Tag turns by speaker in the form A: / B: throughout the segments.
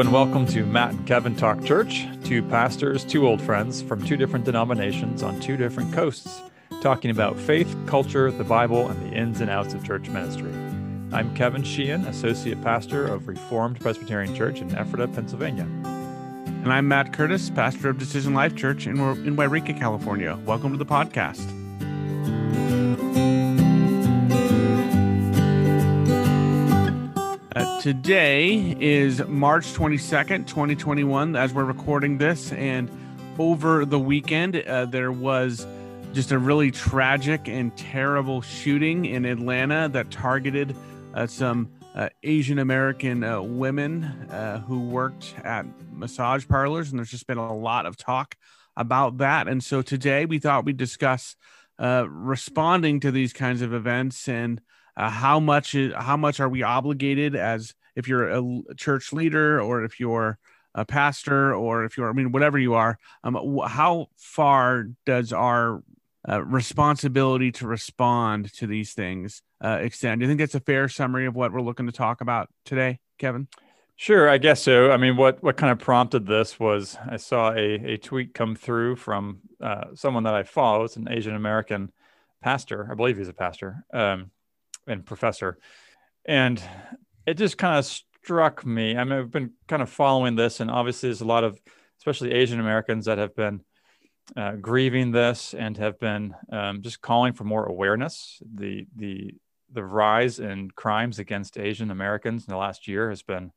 A: and welcome to Matt and Kevin Talk Church, two pastors, two old friends from two different denominations on two different coasts, talking about faith, culture, the Bible, and the ins and outs of church ministry. I'm Kevin Sheehan, Associate Pastor of Reformed Presbyterian Church in Ephrata, Pennsylvania.
B: And I'm Matt Curtis, pastor of Decision Life Church in, in Yreka, California. Welcome to the podcast. Today is March 22nd, 2021, as we're recording this. And over the weekend, uh, there was just a really tragic and terrible shooting in Atlanta that targeted uh, some uh, Asian American uh, women uh, who worked at massage parlors. And there's just been a lot of talk about that. And so today we thought we'd discuss responding to these kinds of events and uh, how much how much are we obligated as if you're a church leader or if you're a pastor or if you're I mean whatever you are um, how far does our uh, responsibility to respond to these things uh, extend? Do you think that's a fair summary of what we're looking to talk about today, Kevin?
A: Sure, I guess so. I mean, what what kind of prompted this was I saw a a tweet come through from uh, someone that I follow. It's an Asian American pastor, I believe he's a pastor, um, and professor. And it just kind of struck me. I mean, I've been kind of following this, and obviously, there's a lot of, especially Asian Americans, that have been uh, grieving this and have been um, just calling for more awareness. The the the rise in crimes against Asian Americans in the last year has been,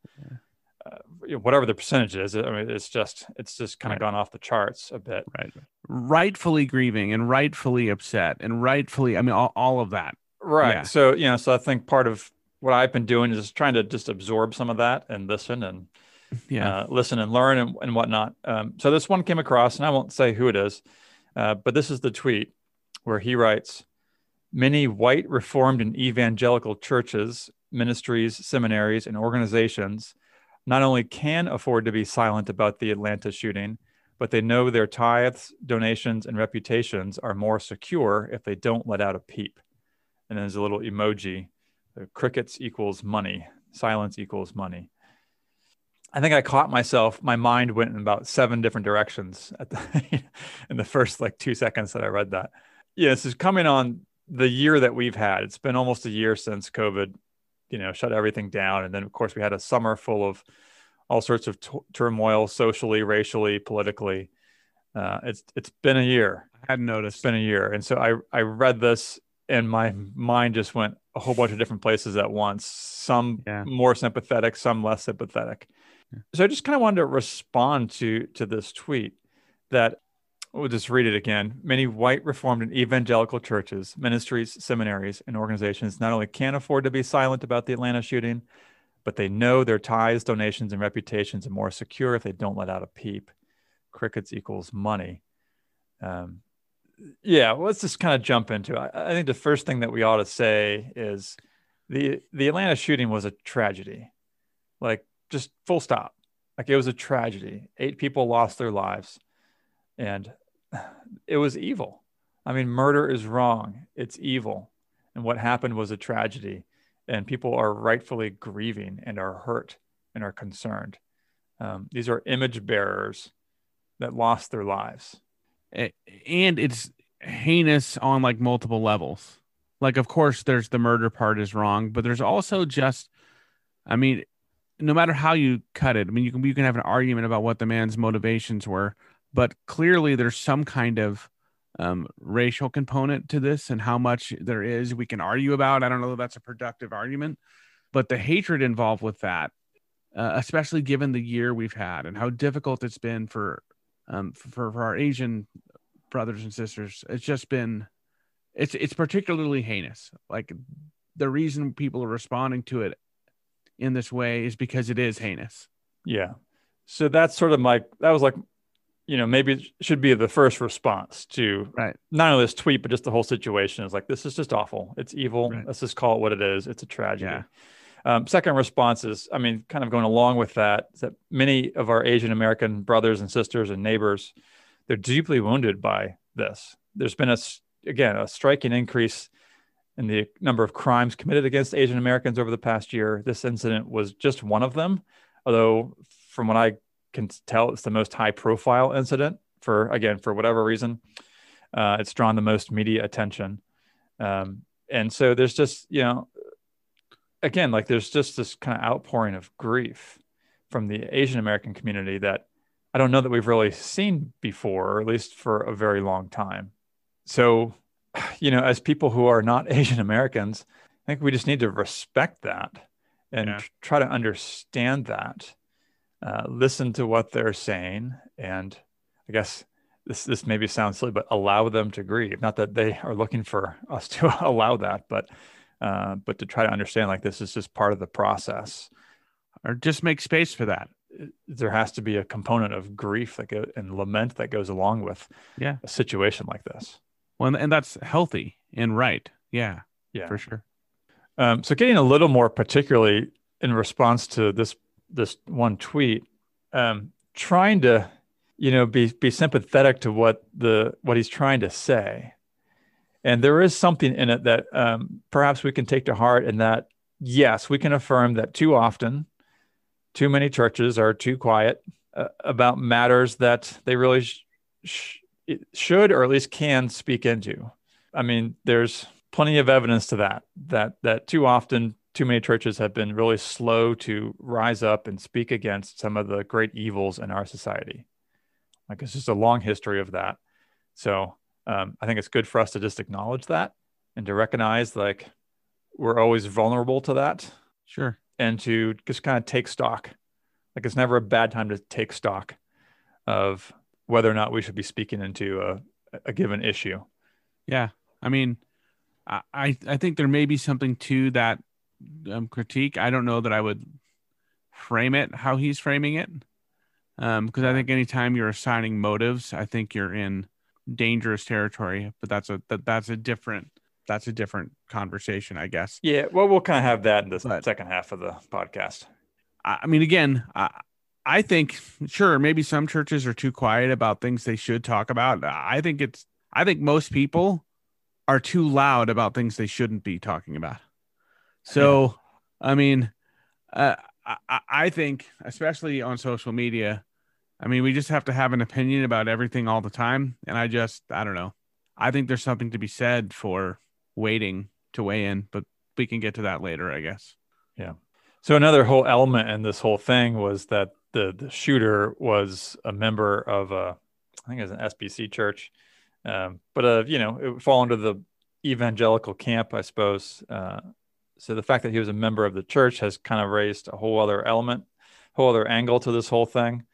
A: uh, whatever the percentage is. I mean, it's just it's just kind of right. gone off the charts a bit.
B: Right. Rightfully grieving and rightfully upset and rightfully, I mean, all, all of that
A: Right. Yeah. So, you know, so I think part of what I've been doing is trying to just absorb some of that and listen and yeah, uh, listen and learn and, and whatnot. Um, so this one came across, and I won't say who it is, uh, but this is the tweet where he writes Many white Reformed and evangelical churches, ministries, seminaries, and organizations not only can afford to be silent about the Atlanta shooting, but they know their tithes, donations, and reputations are more secure if they don't let out a peep and there's a little emoji. The crickets equals money. Silence equals money. I think I caught myself. My mind went in about seven different directions at the, in the first like two seconds that I read that. Yeah, this is coming on the year that we've had. It's been almost a year since COVID, you know, shut everything down, and then of course we had a summer full of all sorts of t- turmoil, socially, racially, politically. Uh, it's it's been a year.
B: I hadn't noticed.
A: It's been a year, and so I I read this and my mind just went a whole bunch of different places at once. Some yeah. more sympathetic some less sympathetic. Yeah. so i just kind of wanted to respond to to this tweet that we'll just read it again. Many white reformed and evangelical churches ministries seminaries and organizations not only can't afford to be silent about the atlanta shooting but they know their ties donations and reputations are more secure if they don't let out a peep. Crickets equals money. Um, yeah, well, let's just kind of jump into it. I, I think the first thing that we ought to say is the the Atlanta shooting was a tragedy, like just full stop. Like it was a tragedy. Eight people lost their lives, and it was evil. I mean, murder is wrong. It's evil, and what happened was a tragedy, and people are rightfully grieving and are hurt and are concerned. Um, these are image bearers that lost their lives
B: and it's heinous on like multiple levels. Like, of course, there's the murder part is wrong, but there's also just, I mean, no matter how you cut it, I mean, you can you can have an argument about what the man's motivations were, but clearly there's some kind of um, racial component to this, and how much there is, we can argue about. I don't know if that's a productive argument, but the hatred involved with that, uh, especially given the year we've had and how difficult it's been for um, for, for our Asian brothers and sisters. It's just been, it's it's particularly heinous. Like the reason people are responding to it in this way is because it is heinous.
A: Yeah. So that's sort of my that was like, you know, maybe it should be the first response to
B: right.
A: not only this tweet but just the whole situation. Is like this is just awful. It's evil. Right. Let's just call it what it is. It's a tragedy. Yeah. Um, second response is, I mean, kind of going along with that, is that many of our Asian American brothers and sisters and neighbors, they're deeply wounded by this. There's been a again a striking increase in the number of crimes committed against Asian Americans over the past year. This incident was just one of them, although from what I can tell, it's the most high profile incident for again for whatever reason. Uh, it's drawn the most media attention, um, and so there's just you know, again, like there's just this kind of outpouring of grief from the Asian American community that I don't know that we've really seen before, or at least for a very long time. So, you know, as people who are not Asian Americans, I think we just need to respect that and yeah. try to understand that, uh, listen to what they're saying, and I guess this this maybe sounds silly, but allow them to grieve. Not that they are looking for us to allow that, but uh, but to try to understand like this is just part of the process,
B: or just make space for that.
A: There has to be a component of grief that go, and lament that goes along with
B: yeah
A: a situation like this.
B: Well, and that's healthy and right. Yeah,
A: yeah,
B: for sure.
A: Um, so getting a little more particularly in response to this this one tweet, um, trying to you know be be sympathetic to what the what he's trying to say, and there is something in it that um, perhaps we can take to heart, and that yes, we can affirm that too often, too many churches are too quiet uh, about matters that they really sh- sh- should or at least can speak into. I mean, there's plenty of evidence to that that that too often too many churches have been really slow to rise up and speak against some of the great evils in our society like it's just a long history of that so um, i think it's good for us to just acknowledge that and to recognize like we're always vulnerable to that.
B: Sure.
A: And to just kind of take stock. Like it's never a bad time to take stock of whether or not we should be speaking into a, a given issue.
B: Yeah. I mean I I think there may be something to that um, critique. I don't know that I would frame it how he's framing it, because um, I think anytime you're assigning motives, I think you're in dangerous territory. But that's a that, that's a different that's a different conversation, I guess.
A: Yeah, well, we'll kind of have that in the but, second half of the podcast.
B: I mean, again, I, I think sure maybe some churches are too quiet about things they should talk about. I think it's I think most people are too loud about things they shouldn't be talking about. So, yeah. I mean, uh, I, I think, especially on social media, I mean, we just have to have an opinion about everything all the time. And I just, I don't know. I think there's something to be said for waiting to weigh in, but we can get to that later, I guess.
A: Yeah. So another whole element in this whole thing was that the the shooter was a member of a, I think it was an SBC church, um, but uh, you know, it would fall under the evangelical camp, I suppose. Uh, so the fact that he was a member of the church has kind of raised a whole other element, whole other angle to this whole thing.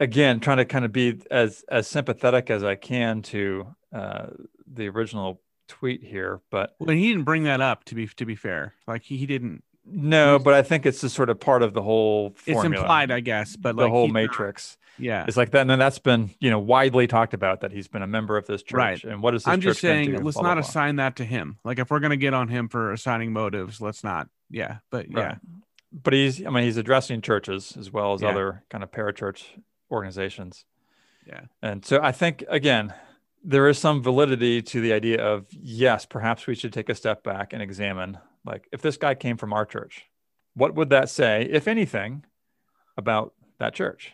A: Again, trying to kind of be as as sympathetic as I can to uh, the original tweet here, but
B: when he didn't bring that up, to be to be fair, like he, he didn't
A: no, but I think it's just sort of part of the whole.
B: Formula. It's implied, I guess, but
A: the
B: like
A: whole matrix.
B: Not, yeah,
A: it's like that, and then that's been you know widely talked about that he's been a member of this church.
B: Right.
A: And what is
B: I'm just saying, let's blah, not blah, assign blah. that to him. Like if we're gonna get on him for assigning motives, let's not. Yeah, but right. yeah.
A: But he's, I mean, he's addressing churches as well as yeah. other kind of parachurch organizations.
B: Yeah.
A: And so I think again, there is some validity to the idea of yes, perhaps we should take a step back and examine like if this guy came from our church what would that say, if anything, about that church?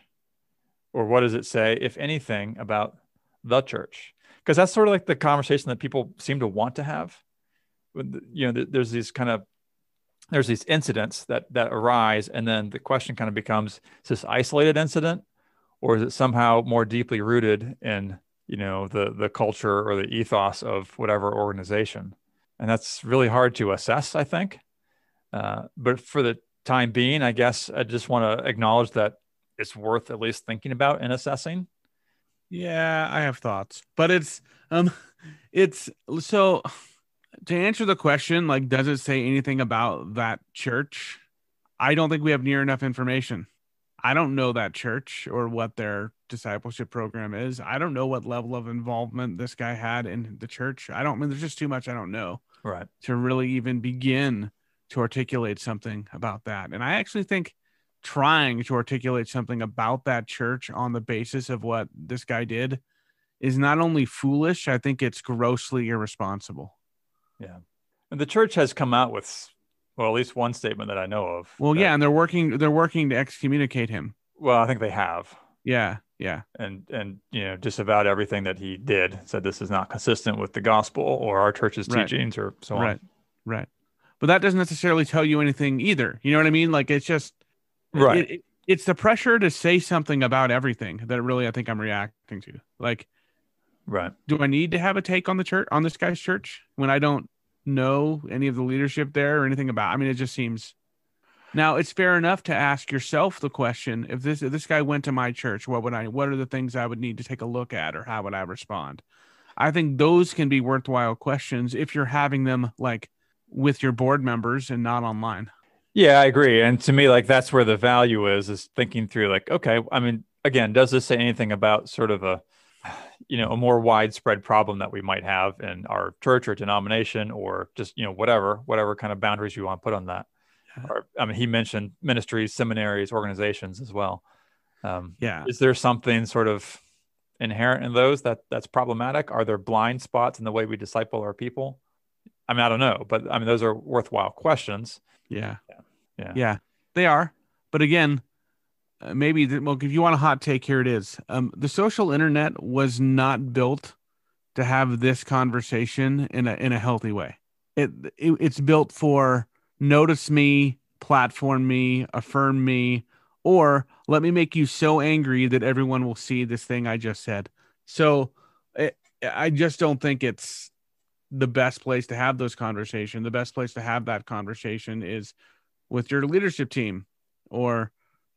A: Or what does it say, if anything, about the church? Because that's sort of like the conversation that people seem to want to have. You know, there's these kind of there's these incidents that that arise, and then the question kind of becomes: Is this isolated incident, or is it somehow more deeply rooted in you know the the culture or the ethos of whatever organization? And that's really hard to assess, I think. Uh, but for the time being, I guess I just want to acknowledge that it's worth at least thinking about and assessing.
B: Yeah, I have thoughts, but it's um, it's so to answer the question, like, does it say anything about that church? I don't think we have near enough information. I don't know that church or what their discipleship program is. I don't know what level of involvement this guy had in the church. I don't I mean there's just too much I don't know.
A: Right.
B: To really even begin to articulate something about that. And I actually think trying to articulate something about that church on the basis of what this guy did is not only foolish, I think it's grossly irresponsible.
A: Yeah. And the church has come out with well, at least one statement that I know of.
B: Well,
A: that,
B: yeah, and they're working they're working to excommunicate him.
A: Well, I think they have.
B: Yeah, yeah.
A: And and you know, disavowed everything that he did. Said this is not consistent with the gospel or our church's right. teachings or so
B: on. Right. Right. But that doesn't necessarily tell you anything either. You know what I mean? Like it's just
A: right.
B: It, it, it's the pressure to say something about everything that really I think I'm reacting to. Like,
A: right?
B: Do I need to have a take on the church on this guy's church when I don't know any of the leadership there or anything about? I mean, it just seems. Now it's fair enough to ask yourself the question: if this if this guy went to my church, what would I? What are the things I would need to take a look at, or how would I respond? I think those can be worthwhile questions if you're having them like with your board members and not online.
A: Yeah, I agree. And to me, like that's where the value is, is thinking through like, okay, I mean, again, does this say anything about sort of a, you know, a more widespread problem that we might have in our church or denomination or just, you know, whatever, whatever kind of boundaries you want to put on that. Or, I mean, he mentioned ministries, seminaries, organizations as well.
B: Um, yeah.
A: Is there something sort of inherent in those that that's problematic? Are there blind spots in the way we disciple our people? I mean, I don't know, but I mean, those are worthwhile questions.
B: Yeah. yeah. Yeah. Yeah, they are. But again, uh, maybe the, well, if you want a hot take, here it is. Um, the social internet was not built to have this conversation in a in a healthy way. It, it it's built for notice me, platform me, affirm me, or let me make you so angry that everyone will see this thing I just said. So it, I just don't think it's the best place to have those conversation. The best place to have that conversation is with your leadership team or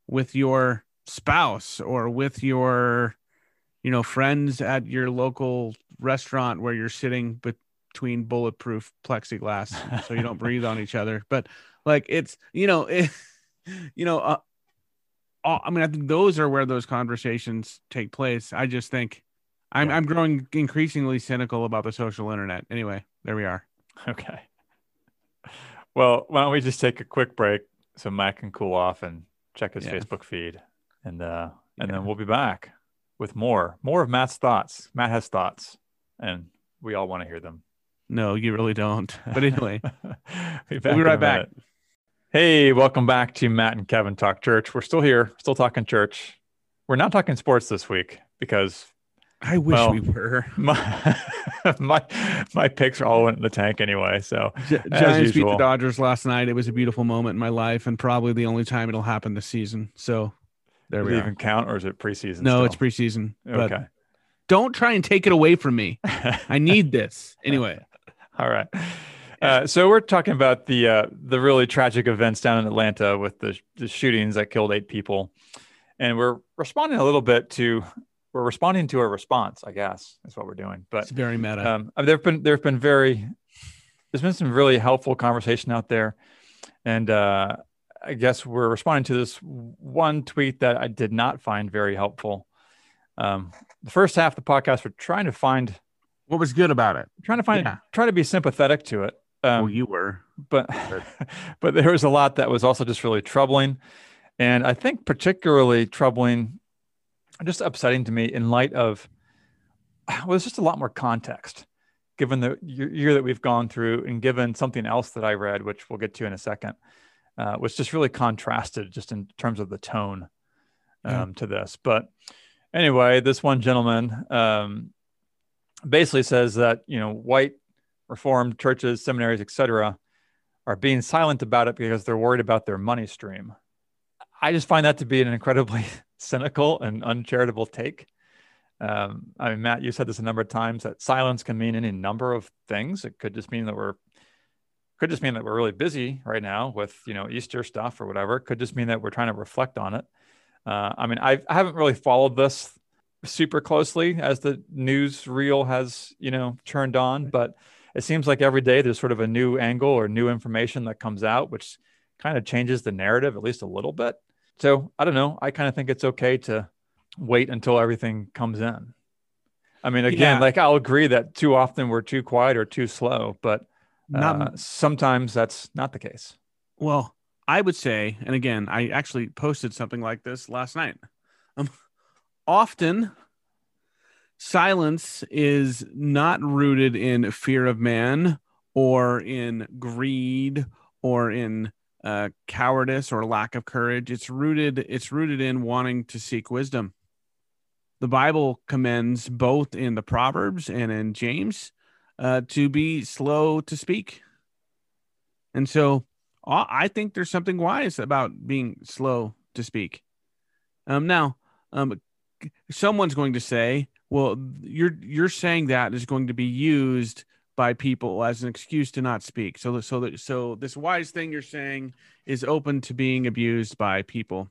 B: with your spouse or with your you know friends at your local restaurant where you're sitting between bulletproof plexiglass so you don't breathe on each other. But like it's you know it, you know uh, i mean i think those are where those conversations take place. I just think i'm yeah. i'm growing increasingly cynical about the social internet. Anyway there we are.
A: Okay. Well, why don't we just take a quick break so Matt can cool off and check his yeah. Facebook feed, and uh, and yeah. then we'll be back with more more of Matt's thoughts. Matt has thoughts, and we all want to hear them.
B: No, you really don't. But anyway, we'll be right back.
A: Hey, welcome back to Matt and Kevin Talk Church. We're still here, still talking church. We're not talking sports this week because
B: I wish well, we were.
A: My, my my picks are all in the tank anyway. So
B: Gi- Giants beat the Dodgers last night. It was a beautiful moment in my life, and probably the only time it'll happen this season. So there Does we
A: it even count, or is it preseason?
B: No,
A: still?
B: it's preseason. Okay. Don't try and take it away from me. I need this anyway.
A: all right. Uh, so we're talking about the uh, the really tragic events down in Atlanta with the, the shootings that killed eight people, and we're responding a little bit to we're responding to a response, I guess is what we're doing. But
B: it's very meta.
A: Um, there've been there've been very there's been some really helpful conversation out there, and uh, I guess we're responding to this one tweet that I did not find very helpful. Um, the first half of the podcast, we're trying to find
B: what was good about it.
A: Trying to find, yeah. try to be sympathetic to it.
B: Um, well, you were,
A: but but there was a lot that was also just really troubling, and I think particularly troubling just upsetting to me in light of well, there's just a lot more context given the year that we've gone through and given something else that I read, which we'll get to in a second, uh, was just really contrasted just in terms of the tone um, yeah. to this. But anyway, this one gentleman um, basically says that, you know, white reformed churches, seminaries, etc., are being silent about it because they're worried about their money stream. I just find that to be an incredibly cynical and uncharitable take. Um, I mean, Matt, you said this a number of times that silence can mean any number of things. It could just mean that we're could just mean that we're really busy right now with you know Easter stuff or whatever. It could just mean that we're trying to reflect on it. Uh, I mean, I've, I haven't really followed this super closely as the news reel has you know turned on, but it seems like every day there's sort of a new angle or new information that comes out, which kind of changes the narrative at least a little bit. So I don't know. I kind of think it's okay to wait until everything comes in. I mean, again, yeah. like I'll agree that too often we're too quiet or too slow, but uh, not, sometimes that's not the case.
B: Well, I would say, and again, I actually posted something like this last night. Um, often, silence is not rooted in fear of man or in greed or in uh, cowardice or lack of courage. It's rooted. It's rooted in wanting to seek wisdom. The Bible commends both in the Proverbs and in James uh, to be slow to speak. And so I think there's something wise about being slow to speak. Um, now, um, someone's going to say, well, you're you're saying that is going to be used by people as an excuse to not speak. So so that so this wise thing you're saying is open to being abused by people.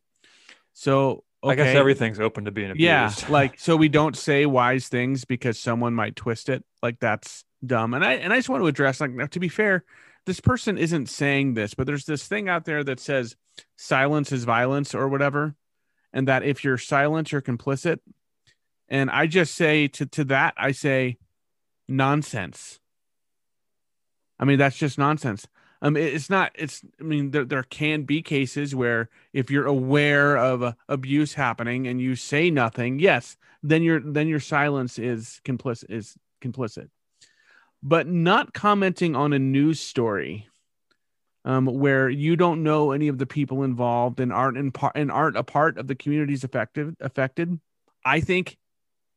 B: So
A: okay. I guess everything's open to being abused.
B: Yeah, like so we don't say wise things because someone might twist it. Like that's dumb. And I and I just want to address like now. to be fair, this person isn't saying this, but there's this thing out there that says silence is violence or whatever, and that if you're silent, you're complicit. And I just say to to that, I say nonsense. I mean, that's just nonsense. Um, it's not. It's. I mean, there there can be cases where if you're aware of uh, abuse happening and you say nothing, yes, then your then your silence is complicit is complicit but not commenting on a news story um, where you don't know any of the people involved and aren't in part and aren't a part of the communities affected affected i think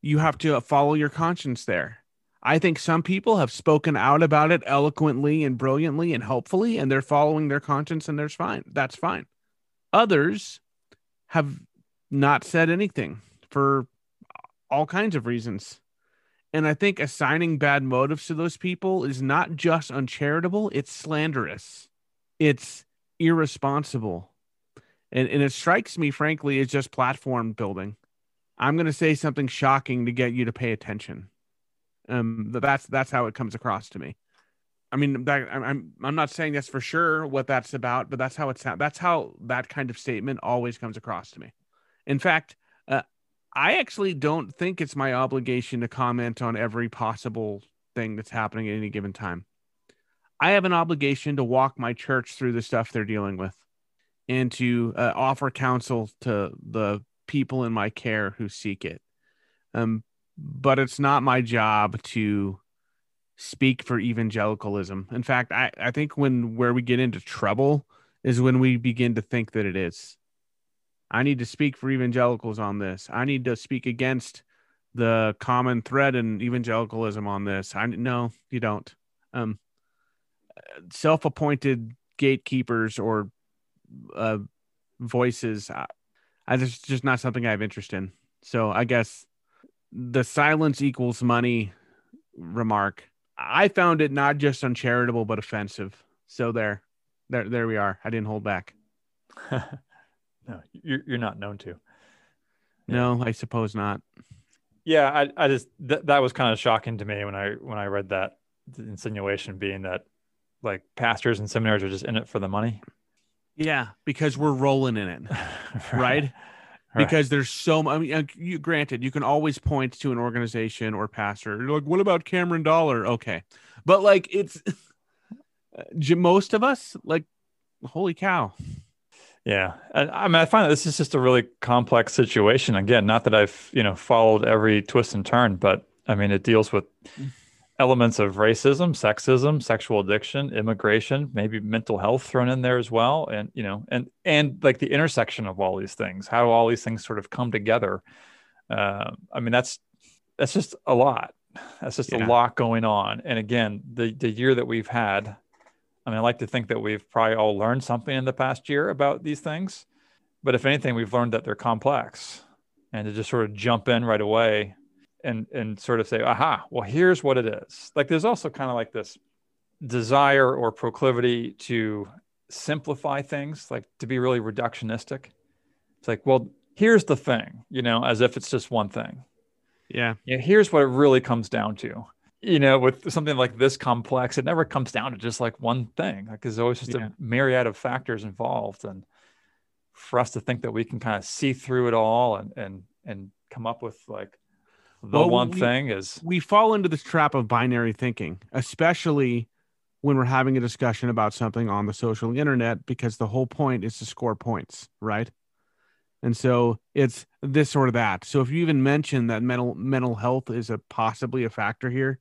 B: you have to follow your conscience there i think some people have spoken out about it eloquently and brilliantly and helpfully and they're following their conscience and there's fine that's fine others have not said anything for all kinds of reasons and I think assigning bad motives to those people is not just uncharitable, it's slanderous. It's irresponsible. And, and it strikes me, frankly, as just platform building. I'm going to say something shocking to get you to pay attention. Um, that's that's how it comes across to me. I mean, that, I'm I'm not saying that's for sure what that's about, but that's how it's that's how that kind of statement always comes across to me. In fact, uh, I actually don't think it's my obligation to comment on every possible thing that's happening at any given time. I have an obligation to walk my church through the stuff they're dealing with and to uh, offer counsel to the people in my care who seek it. Um, but it's not my job to speak for evangelicalism. In fact, I, I think when where we get into trouble is when we begin to think that it is. I need to speak for evangelicals on this. I need to speak against the common thread in evangelicalism on this. I no, you don't. Um, self-appointed gatekeepers or uh, voices, I, I just just not something I have interest in. So I guess the silence equals money remark. I found it not just uncharitable but offensive. So there, there, there we are. I didn't hold back.
A: No, you're you're not known to.
B: No, I suppose not.
A: Yeah, I I just th- that was kind of shocking to me when I when I read that insinuation being that like pastors and seminaries are just in it for the money.
B: Yeah, because we're rolling in it, right? right? Because there's so I mean, you granted, you can always point to an organization or pastor. You're like, what about Creflo Dollar? Okay, but like it's uh, most of us like, holy cow,
A: yeah, I mean, I find that this is just a really complex situation. Again, not that I've you know followed every twist and turn, but I mean, it deals with mm. Elements of racism, sexism, sexual addiction, immigration, maybe mental health thrown in there as well, and you know, and and like the intersection of all these things, how all these things sort of come together. Uh, I mean, that's that's just a lot. That's just yeah. a lot going on. And again, the the year that we've had I mean, I like to think that we've probably all learned something in the past year about these things. But if anything, we've learned that they're complex and to just sort of jump in right away and, and sort of say, aha, well, here's what it is. Like there's also kind of like this desire or proclivity to simplify things, like to be really reductionistic. It's like, well, here's the thing, you know, as if it's just one thing.
B: Yeah.
A: Yeah. Here's what it really comes down to you know, with something like this complex, it never comes down to just like one thing. Like there's always just yeah. a myriad of factors involved. And for us to think that we can kind of see through it all and and and come up with like the well, one
B: we,
A: thing is
B: we fall into this trap of binary thinking, especially when we're having a discussion about something on the social internet, because the whole point is to score points, right? And so it's this or that. So if you even mention that mental mental health is a possibly a factor here,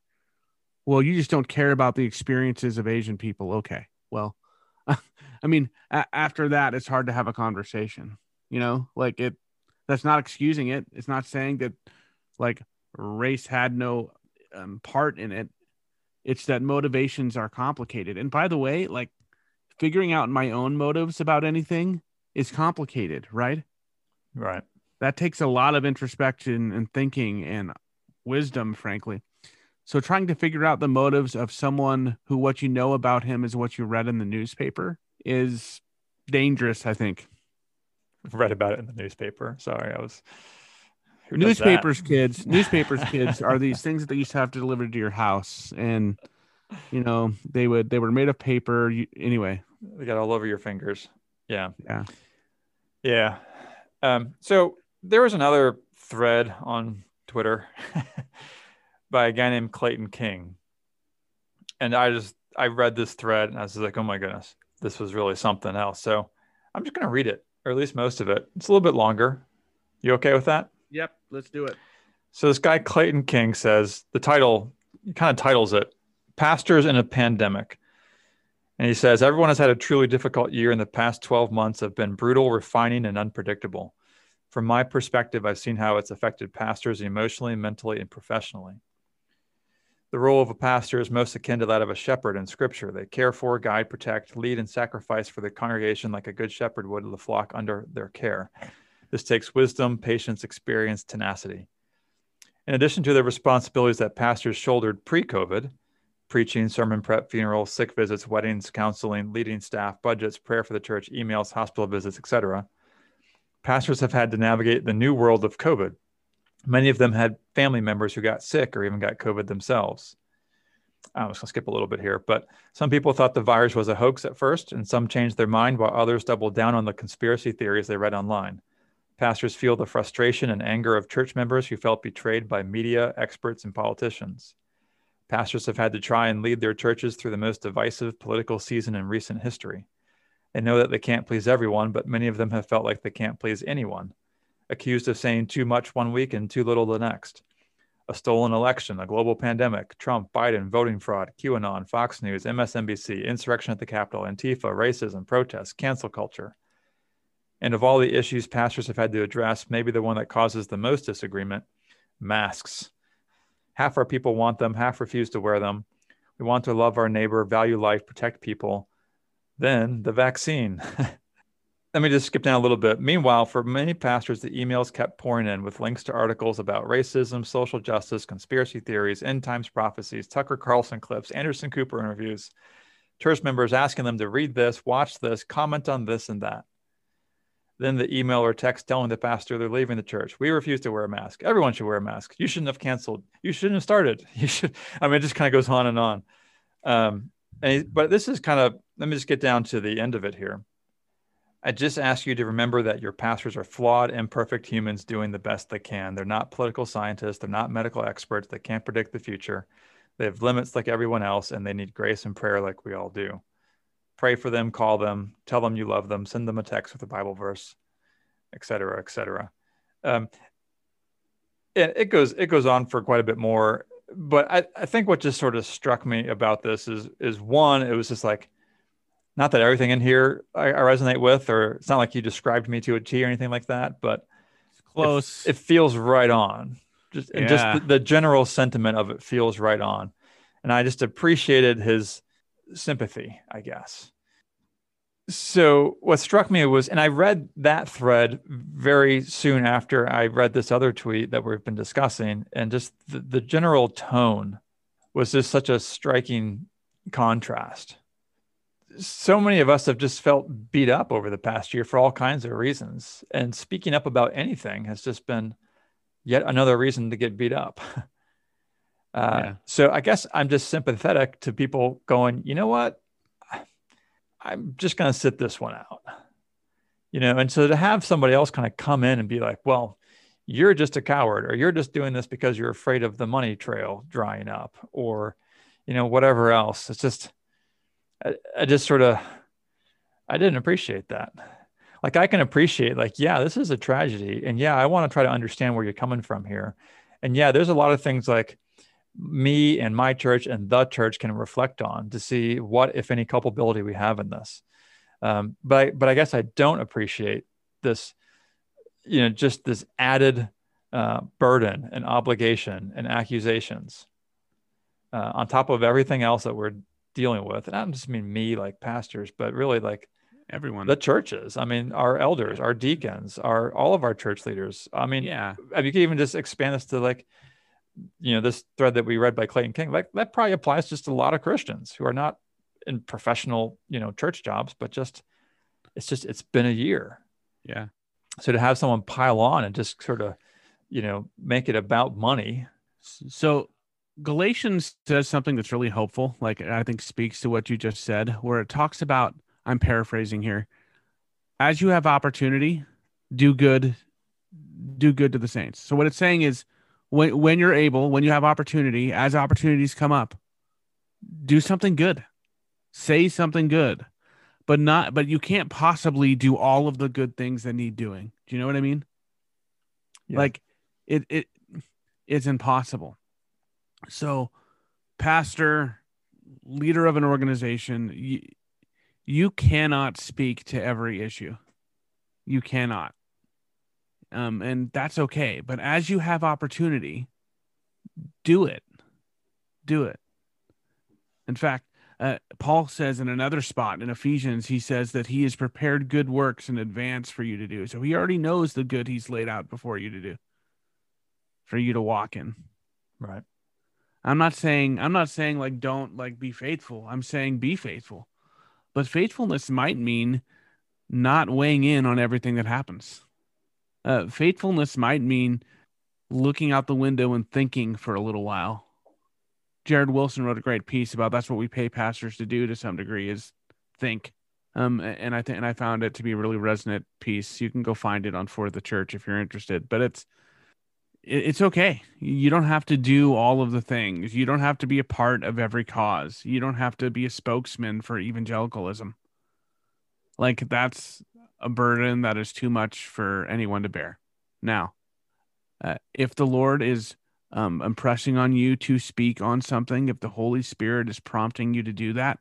B: well, you just don't care about the experiences of Asian people. Okay. Well, I mean, a- after that, it's hard to have a conversation. You know, like it. That's not excusing it. It's not saying that like race had no um, part in it. It's that motivations are complicated. And by the way, like figuring out my own motives about anything is complicated, right?
A: Right.
B: That takes a lot of introspection and thinking and wisdom, frankly. So trying to figure out the motives of someone who what you know about him is what you read in the newspaper is dangerous, I think.
A: Read about it in the newspaper. Sorry, I was
B: newspapers kids newspapers kids are these things that they used to have to deliver to your house and you know they would they were made of paper you, anyway
A: they got all over your fingers yeah
B: yeah
A: yeah um so there was another thread on twitter by a guy named Clayton King. And I just I read this thread and I was like, oh my goodness, this was really something else. So I'm just gonna read it, or at least most of it. It's a little bit longer. You okay with that?
B: Yep, let's do it.
A: So this guy Clayton King says the title kind of titles it Pastors in a Pandemic. And he says, Everyone has had a truly difficult year, and the past 12 months have been brutal, refining, and unpredictable. From my perspective, I've seen how it's affected pastors emotionally, mentally, and professionally. The role of a pastor is most akin to that of a shepherd in Scripture. They care for, guide, protect, lead, and sacrifice for the congregation like a good shepherd would the flock under their care. This takes wisdom, patience, experience, tenacity. In addition to the responsibilities that pastors shouldered pre COVID preaching, sermon prep, funerals, sick visits, weddings, counseling, leading staff, budgets, prayer for the church, emails, hospital visits, etc. Pastors have had to navigate the new world of COVID Many of them had family members who got sick or even got COVID themselves. I'm just going to skip a little bit here, but some people thought the virus was a hoax at first, and some changed their mind while others doubled down on the conspiracy theories they read online. Pastors feel the frustration and anger of church members who felt betrayed by media, experts, and politicians. Pastors have had to try and lead their churches through the most divisive political season in recent history. They know that they can't please everyone, but many of them have felt like they can't please anyone accused of saying too much one week and too little the next. A stolen election, a global pandemic, Trump, Biden, voting fraud, QAnon, Fox News, MSNBC, insurrection at the Capitol, Antifa, racism, protests, cancel culture. And of all the issues pastors have had to address, maybe the one that causes the most disagreement masks. Half our people want them, half refuse to wear them. We want to love our neighbor, value life, protect people. Then the vaccine. let me just skip down a little bit. Meanwhile, for many pastors, the emails kept pouring in with links to articles about racism, social justice, conspiracy theories, end times prophecies, Tucker Carlson clips, Anderson Cooper interviews, church members asking them to read this, watch this, comment on this and that. Then the email or text telling the pastor they're leaving the church. We refuse to wear a mask. Everyone should wear a mask. You shouldn't have canceled. You shouldn't have started. You should. I mean, it just kind of goes on and on. Um, and he, but this is kind of. Let me just get down to the end of it here I just ask you to remember that your pastors are flawed, imperfect humans doing the best they can. They're not political scientists, they're not medical experts, they can't predict the future. They have limits like everyone else, and they need grace and prayer like we all do. Pray for them, call them, tell them you love them, send them a text with a Bible verse, etc., etc. Um, it, it goes it goes on for quite a bit more, but I, I think what just sort of struck me about this is is one, it was just like not that everything in here I, I, resonate with, or it's not like you described me to a T or anything like that, but
B: it's close.
A: It, it feels right on. Just and just the, the general sentiment of it feels right on, and I just appreciated his sympathy, I guess. So what struck me was, and I read that thread very soon after I read this other tweet that we've been discussing, and just the, the general tone was just such a striking contrast so many of us have just felt beat up over the past year for all kinds of reasons. And speaking up about anything has just been yet another reason to get beat up. Uh, yeah. So I guess I'm just sympathetic to people going, you know what? I'm just going to sit this one out. You know, and so to have somebody else kind of come in and be like, well, you're just a coward, or you're just doing this because you're afraid of the money trail drying up, or, you know, whatever else. It's just, I, I just sort of I didn't appreciate that. Like I can appreciate like yeah, this is a tragedy and yeah, I want to try to understand where you're coming from here. And yeah, there's a lot of things like me and my church and the church can reflect on to see what if any culpability we have in this. Um, but I, but I guess I don't appreciate this, you know, just this added uh, burden and obligation and accusations uh, on top of everything else that we're dealing with. And I don't just mean me, like pastors, but really like
B: everyone,
A: the churches. I mean, our elders, our deacons, our all of our church leaders. I mean,
B: yeah,
A: you can even just expand this to like, you know, this thread that we read by Clayton King. Like that probably applies just to a lot of Christians who are not in professional, you know, church jobs, but just it's just it's been a year.
B: Yeah.
A: So to have someone pile on and just sort of, you know, make it about money.
B: So Galatians says something that's really helpful, like I think speaks to what you just said, where it talks about, I'm paraphrasing here, as you have opportunity, do good, do good to the saints. So what it's saying is when when you're able, when you have opportunity, as opportunities come up, do something good. Say something good. But not but you can't possibly do all of the good things that need doing. Do you know what I mean? Yeah. Like it it it's impossible so, pastor, leader of an organization, you, you cannot speak to every issue. You cannot. Um, and that's okay. But as you have opportunity, do it. Do it. In fact, uh, Paul says in another spot in Ephesians, he says that he has prepared good works in advance for you to do. So he already knows the good he's laid out before you to do, for you to walk in.
A: Right.
B: I'm not saying I'm not saying like don't like be faithful. I'm saying be faithful. But faithfulness might mean not weighing in on everything that happens. Uh, faithfulness might mean looking out the window and thinking for a little while. Jared Wilson wrote a great piece about that's what we pay pastors to do to some degree is think. Um, and I think and I found it to be a really resonant piece. You can go find it on For the Church if you're interested. But it's it's okay. You don't have to do all of the things. You don't have to be a part of every cause. You don't have to be a spokesman for evangelicalism. Like that's a burden that is too much for anyone to bear. Now, uh, if the Lord is um, impressing on you to speak on something, if the Holy Spirit is prompting you to do that,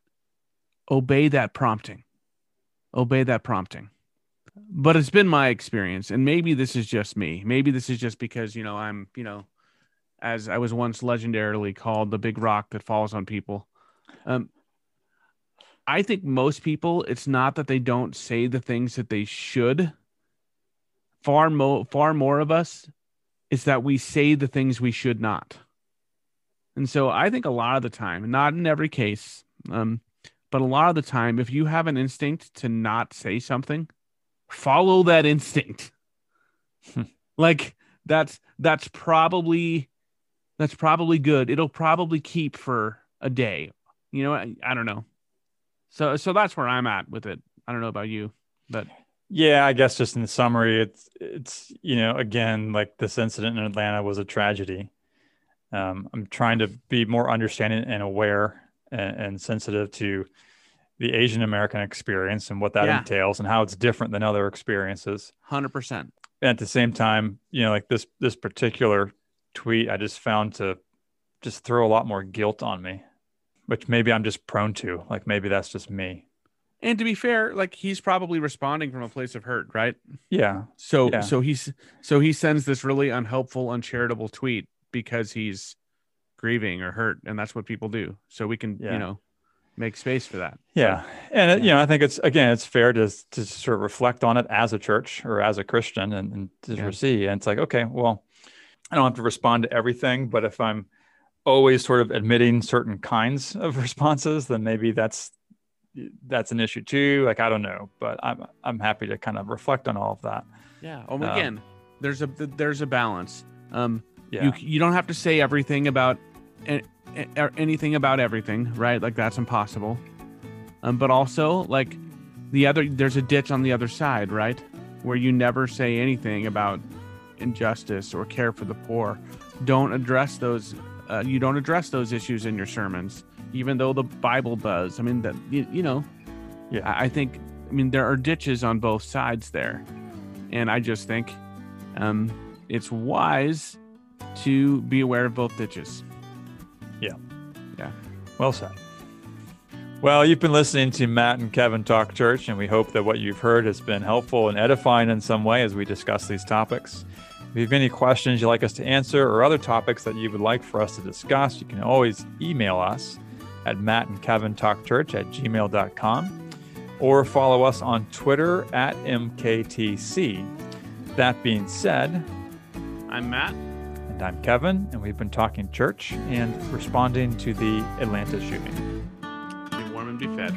B: obey that prompting. Obey that prompting but it's been my experience and maybe this is just me maybe this is just because you know i'm you know as i was once legendarily called the big rock that falls on people um i think most people it's not that they don't say the things that they should far more far more of us is that we say the things we should not and so i think a lot of the time not in every case um but a lot of the time if you have an instinct to not say something follow that instinct. like that's that's probably that's probably good. It'll probably keep for a day. You know, I, I don't know. So so that's where I'm at with it. I don't know about you, but
A: yeah, I guess just in summary, it's it's you know again like this incident in Atlanta was a tragedy. Um, I'm trying to be more understanding and aware and, and sensitive to the Asian American experience and what that yeah. entails and how it's different than other experiences.
B: 100%.
A: And at the same time, you know, like this this particular tweet I just found to just throw a lot more guilt on me, which maybe I'm just prone to. Like maybe that's just me.
B: And to be fair, like he's probably responding from a place of hurt, right?
A: Yeah.
B: So
A: yeah.
B: so he's so he sends this really unhelpful, uncharitable tweet because he's grieving or hurt, and that's what people do. So we can, yeah. you know, make space for that.
A: Yeah. And, uh, yeah. you know, I think it's, again, it's fair to, to sort of reflect on it as a church or as a Christian and, and to yeah. see. And it's like, okay, well, I don't have to respond to everything, but if I'm always sort of admitting certain kinds of responses, then maybe that's, that's an issue too. Like, I don't know, but I'm, I'm happy to kind of reflect on all of that.
B: Yeah. Oh, um, again, there's a, there's a balance. Um, yeah. you, you don't have to say everything about anything about everything, right? Like that's impossible. Um, but also like the other, there's a ditch on the other side, right? Where you never say anything about injustice or care for the poor. Don't address those. Uh, you don't address those issues in your sermons, even though the Bible does. I mean that you, you know. Yeah. I, I think. I mean there are ditches on both sides there, and I just think um, it's wise to be aware of both ditches.
A: Yeah.
B: Yeah.
A: Well said. Well, you've been listening to Matt and Kevin Talk Church, and we hope that what you've heard has been helpful and edifying in some way as we discuss these topics. If you have any questions you'd like us to answer or other topics that you would like for us to discuss, you can always email us at Matt and Kevin Talk Church at gmail.com or follow us on Twitter at MKTC. That being said,
B: I'm Matt.
A: And I'm Kevin, and we've been talking church and responding to the Atlanta shooting Be
B: warm and be fed.